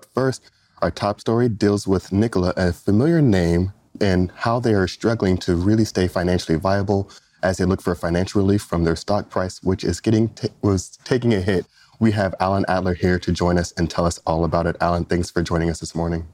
But first, our top story deals with Nikola, a familiar name, and how they are struggling to really stay financially viable as they look for financial relief from their stock price, which is getting t- was taking a hit. We have Alan Adler here to join us and tell us all about it. Alan, thanks for joining us this morning.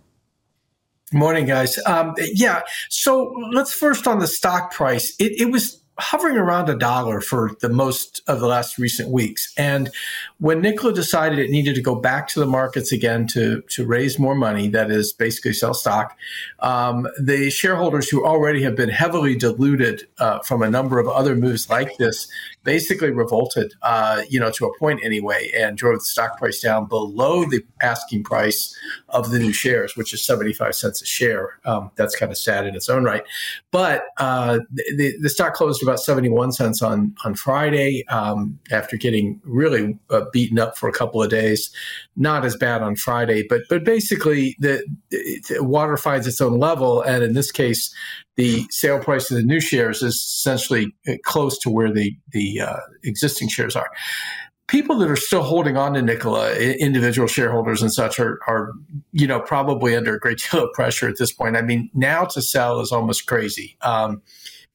Morning, guys. Um, yeah, so let's first on the stock price. It, it was hovering around a dollar for the most of the last recent weeks. And when Nikola decided it needed to go back to the markets again to, to raise more money, that is basically sell stock, um, the shareholders who already have been heavily diluted uh, from a number of other moves like this basically revolted, uh, you know, to a point anyway, and drove the stock price down below the asking price of the new shares, which is 75 cents a share. Um, that's kind of sad in its own right. But uh, the, the stock closed about 71 cents on, on Friday um, after getting really uh, beaten up for a couple of days. Not as bad on Friday, but but basically the, water finds its own level, and in this case, the sale price of the new shares is essentially uh, close to where the the uh, existing shares are. People that are still holding on to Nikola, individual shareholders and such, are, are you know probably under a great deal of pressure at this point. I mean, now to sell is almost crazy. Um,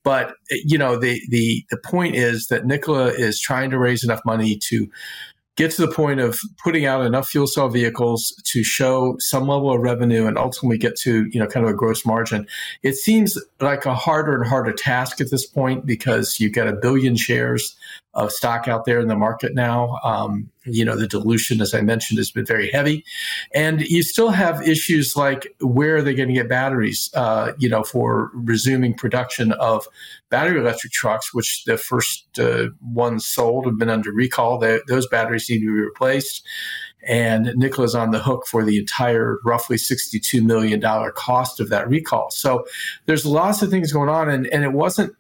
but you know, the the the point is that Nikola is trying to raise enough money to get to the point of putting out enough fuel cell vehicles to show some level of revenue and ultimately get to you know kind of a gross margin it seems like a harder and harder task at this point because you've got a billion shares of stock out there in the market now. Um, you know, the dilution, as I mentioned, has been very heavy. And you still have issues like where are they going to get batteries, uh, you know, for resuming production of battery electric trucks, which the first uh, ones sold have been under recall. They, those batteries need to be replaced. And Nikola's on the hook for the entire roughly $62 million cost of that recall. So there's lots of things going on. And, and it wasn't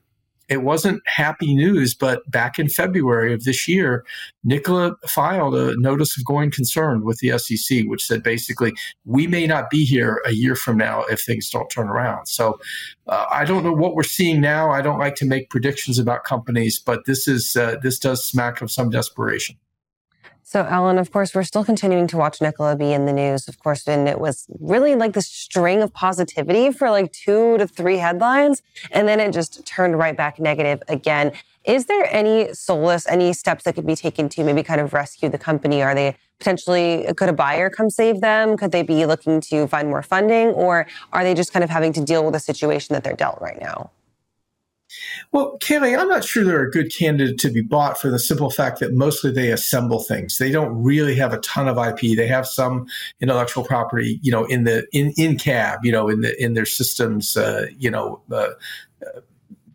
it wasn't happy news, but back in February of this year, Nikola filed a notice of going concern with the SEC, which said basically, we may not be here a year from now if things don't turn around. So uh, I don't know what we're seeing now. I don't like to make predictions about companies, but this is uh, this does smack of some desperation. So, Alan, of course, we're still continuing to watch Nikola be in the news, of course, and it was really like this string of positivity for like two to three headlines, and then it just turned right back negative again. Is there any solace, any steps that could be taken to maybe kind of rescue the company? Are they potentially, could a buyer come save them? Could they be looking to find more funding, or are they just kind of having to deal with the situation that they're dealt right now? Well, Kaylee, I'm not sure they're a good candidate to be bought for the simple fact that mostly they assemble things. They don't really have a ton of IP. They have some intellectual property, you know, in the in in cab, you know, in the in their systems, uh, you know. Uh, uh,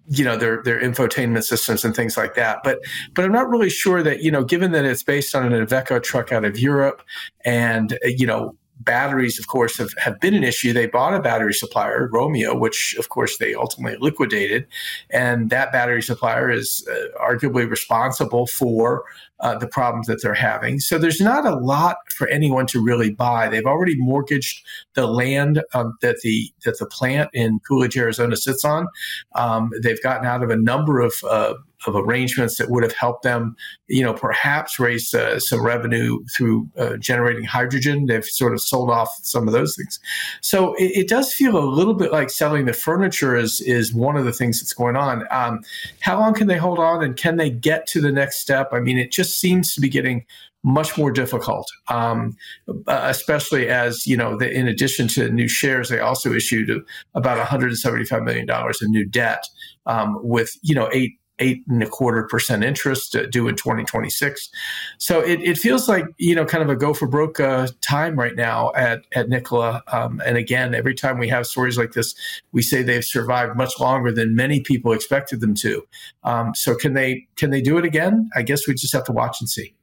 you know their their infotainment systems and things like that. But but I'm not really sure that you know, given that it's based on an Iveco truck out of Europe, and uh, you know batteries, of course, have, have been an issue. They bought a battery supplier, Romeo, which, of course, they ultimately liquidated. And that battery supplier is uh, arguably responsible for uh, the problems that they're having. So there's not a lot for anyone to really buy. They've already mortgaged the land um, that the that the plant in Coolidge, Arizona sits on. Um, they've gotten out of a number of uh, of arrangements that would have helped them, you know, perhaps raise uh, some revenue through uh, generating hydrogen. They've sort of sold off some of those things. So it, it, does feel a little bit like selling the furniture is is one of the things that's going on. Um, how long can they hold on, and can they get to the next step? I mean, it just seems to be getting much more difficult, um, especially as you know. The, in addition to new shares, they also issued about 175 million dollars in new debt, um, with you know eight eight and a quarter percent interest uh, due in 2026. So it, it feels like, you know, kind of a go for broke uh, time right now at, at Nikola. Um, and again, every time we have stories like this, we say they've survived much longer than many people expected them to. Um, so can they, can they do it again? I guess we just have to watch and see.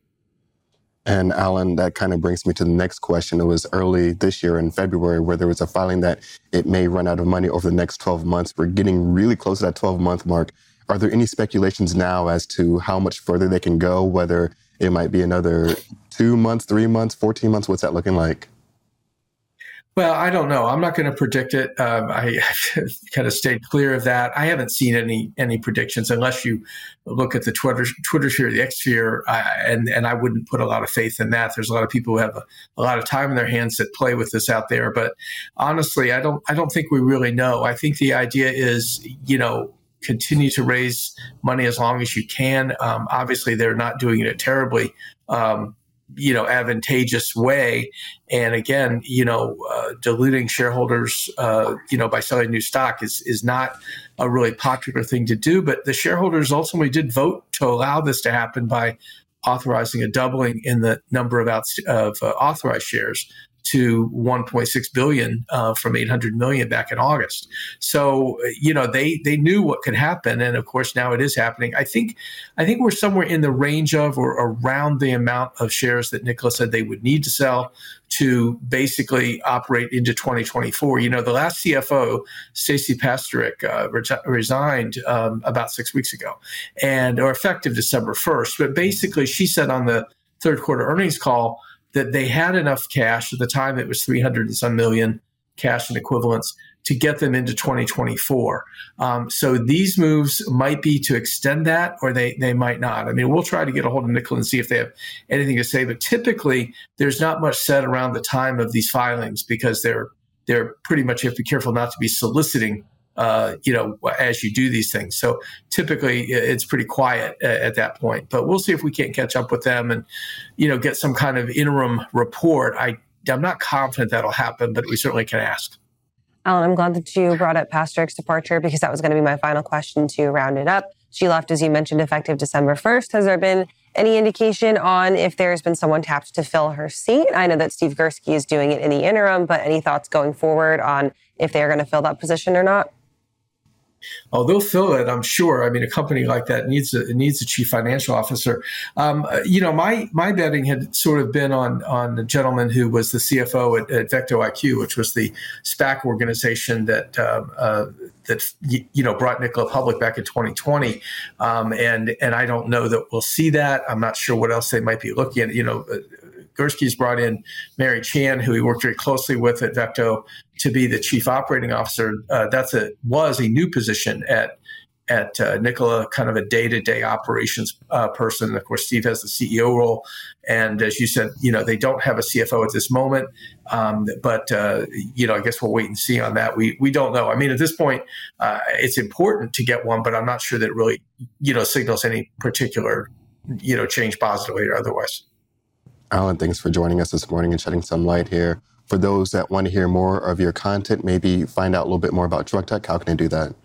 And Alan, that kind of brings me to the next question. It was early this year in February where there was a filing that it may run out of money over the next 12 months. We're getting really close to that 12 month mark. Are there any speculations now as to how much further they can go, whether it might be another two months, three months, 14 months? What's that looking like? Well, I don't know. I'm not going to predict it. Um, I, kind of stayed clear of that. I haven't seen any any predictions unless you look at the Twitter Twitter sphere, the X sphere, and and I wouldn't put a lot of faith in that. There's a lot of people who have a, a, lot of time in their hands that play with this out there. But honestly, I don't I don't think we really know. I think the idea is, you know, continue to raise money as long as you can. Um, obviously, they're not doing it a terribly. Um, you know advantageous way and again you know uh, diluting shareholders uh, you know by selling new stock is is not a really popular thing to do but the shareholders ultimately did vote to allow this to happen by authorizing a doubling in the number of, of uh, authorized shares to 1.6 billion uh, from 800 million back in August. So you know they they knew what could happen, and of course now it is happening. I think I think we're somewhere in the range of or around the amount of shares that Nikola said they would need to sell to basically operate into 2024. You know, the last CFO, Stacey Pasterick, uh, re- resigned um, about six weeks ago, and or effective December 1st. But basically, she said on the third quarter earnings call that they had enough cash at the time it was 300 and some million cash and equivalents to get them into 2024 um, so these moves might be to extend that or they they might not. I mean we'll try to get a hold of Nikola and see if they have anything to say but typically there's not much said around the time of these filings because they're they're pretty much you have to be careful not to be soliciting uh, you know, as you do these things. So typically it's pretty quiet at that point, but we'll see if we can't catch up with them and, you know, get some kind of interim report. I, I'm not confident that'll happen, but we certainly can ask. Alan, I'm glad that you brought up Pasterick's departure because that was going to be my final question to round it up. She left, as you mentioned, effective December 1st. Has there been any indication on if there's been someone tapped to fill her seat? I know that Steve Girsky is doing it in the interim, but any thoughts going forward on if they're going to fill that position or not? Oh, they'll fill it, I'm sure. I mean, a company like that needs a needs a chief financial officer. Um, you know, my my betting had sort of been on on the gentleman who was the CFO at, at VectoIQ, which was the SPAC organization that uh, uh, that you know brought Nikola public back in 2020. Um, and and I don't know that we'll see that. I'm not sure what else they might be looking at. You know. Girsky's brought in Mary Chan, who he worked very closely with at Vecto, to be the chief operating officer. Uh, that's a was a new position at at uh, Nikola, kind of a day to day operations uh, person. Of course, Steve has the CEO role, and as you said, you know they don't have a CFO at this moment. Um, but uh, you know, I guess we'll wait and see on that. We we don't know. I mean, at this point, uh, it's important to get one, but I'm not sure that it really you know signals any particular you know change positively or otherwise. Alan, thanks for joining us this morning and shedding some light here for those that want to hear more of your content, maybe find out a little bit more about Truck Tech, how can they do that?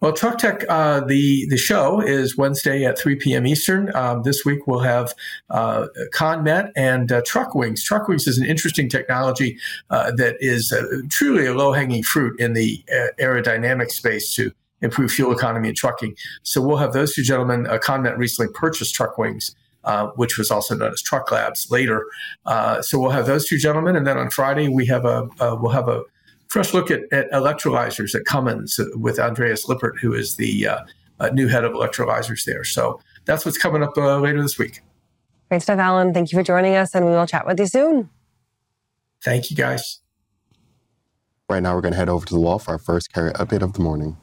Well, Truck Tech, uh, the the show is Wednesday at 3 p.m. Eastern. Um, this week we'll have uh, ConMet and uh, Truck Wings. Truck Wings is an interesting technology uh, that is uh, truly a low hanging fruit in the uh, aerodynamic space to improve fuel economy in trucking. So we'll have those two gentlemen. Uh, ConMet recently purchased Truck Wings. Uh, which was also known as Truck Labs later. Uh, so we'll have those two gentlemen, and then on Friday we have a uh, we'll have a fresh look at, at, electrolyzers at Cummins with Andreas Lippert, who is the uh, new head of electrolyzers there. So that's what's coming up uh, later this week. Great stuff, Alan. Thank you for joining us, and we will chat with you soon. Thank you, guys. Right now, we're going to head over to the wall for our first carrier update of the morning.